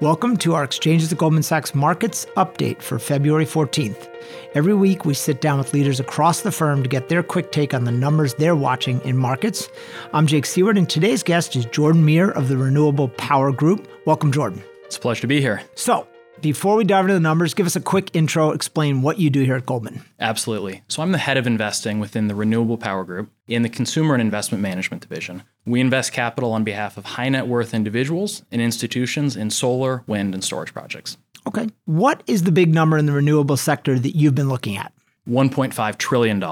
Welcome to our Exchanges at Goldman Sachs Markets update for February 14th. Every week, we sit down with leaders across the firm to get their quick take on the numbers they're watching in markets. I'm Jake Siewert, and today's guest is Jordan Meir of the Renewable Power Group. Welcome, Jordan. It's a pleasure to be here. So, before we dive into the numbers, give us a quick intro, explain what you do here at Goldman. Absolutely. So, I'm the head of investing within the Renewable Power Group in the Consumer and Investment Management Division. We invest capital on behalf of high net worth individuals and institutions in solar, wind, and storage projects. Okay. What is the big number in the renewable sector that you've been looking at? $1.5 trillion.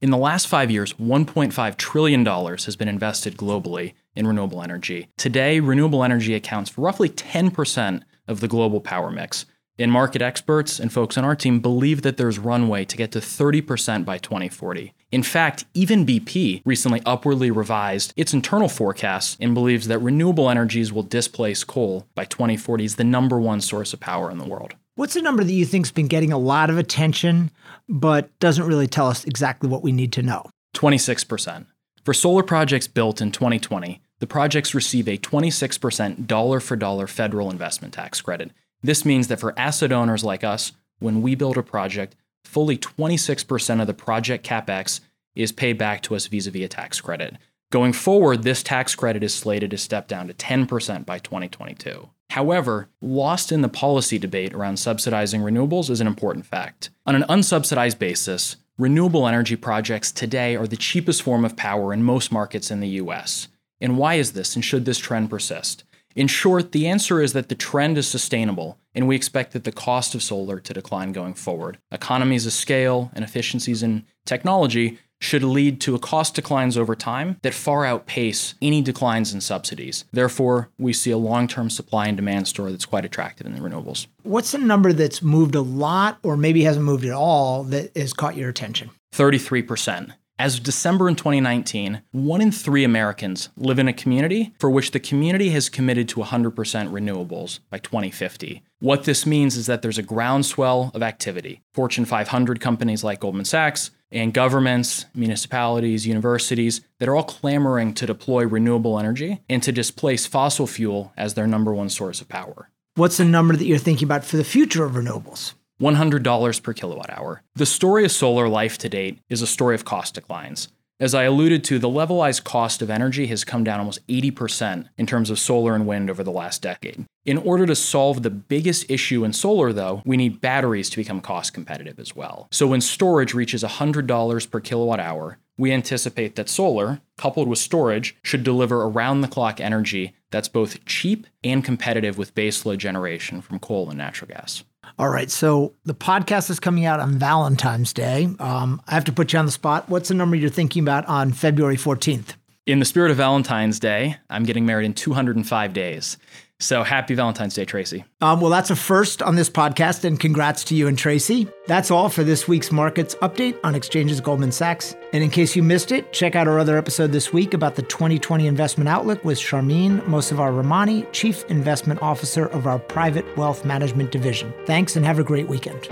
In the last five years, $1.5 trillion has been invested globally in renewable energy. Today, renewable energy accounts for roughly 10% of the global power mix. And market experts and folks on our team believe that there's runway to get to 30% by 2040. In fact, even BP recently upwardly revised its internal forecasts and believes that renewable energies will displace coal by 2040 as the number one source of power in the world. What's the number that you think's been getting a lot of attention but doesn't really tell us exactly what we need to know? 26%. For solar projects built in 2020, the projects receive a 26% dollar for dollar federal investment tax credit. This means that for asset owners like us, when we build a project, fully 26% of the project capex is paid back to us vis a vis a tax credit. Going forward, this tax credit is slated to step down to 10% by 2022. However, lost in the policy debate around subsidizing renewables is an important fact. On an unsubsidized basis, renewable energy projects today are the cheapest form of power in most markets in the US. And why is this, and should this trend persist? In short, the answer is that the trend is sustainable, and we expect that the cost of solar to decline going forward. Economies of scale and efficiencies in technology should lead to a cost declines over time that far outpace any declines in subsidies. Therefore, we see a long-term supply and demand story that's quite attractive in the renewables. What's the number that's moved a lot or maybe hasn't moved at all that has caught your attention? 33%. As of December in 2019, one in three Americans live in a community for which the community has committed to 100% renewables by 2050. What this means is that there's a groundswell of activity. Fortune 500 companies like Goldman Sachs and governments, municipalities, universities that are all clamoring to deploy renewable energy and to displace fossil fuel as their number one source of power. What's the number that you're thinking about for the future of renewables? $100 per kilowatt hour. The story of solar life to date is a story of cost declines. As I alluded to, the levelized cost of energy has come down almost 80% in terms of solar and wind over the last decade. In order to solve the biggest issue in solar, though, we need batteries to become cost competitive as well. So when storage reaches $100 per kilowatt hour, we anticipate that solar, coupled with storage, should deliver around the clock energy that's both cheap and competitive with baseload generation from coal and natural gas. All right. So the podcast is coming out on Valentine's Day. Um, I have to put you on the spot. What's the number you're thinking about on February 14th? In the spirit of Valentine's Day, I'm getting married in 205 days. So happy Valentine's Day, Tracy. Um, well, that's a first on this podcast, and congrats to you and Tracy. That's all for this week's markets update on Exchanges Goldman Sachs. And in case you missed it, check out our other episode this week about the 2020 investment outlook with Sharmeen Mosavar Rahmani, Chief Investment Officer of our Private Wealth Management Division. Thanks and have a great weekend.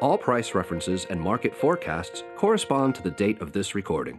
All price references and market forecasts correspond to the date of this recording.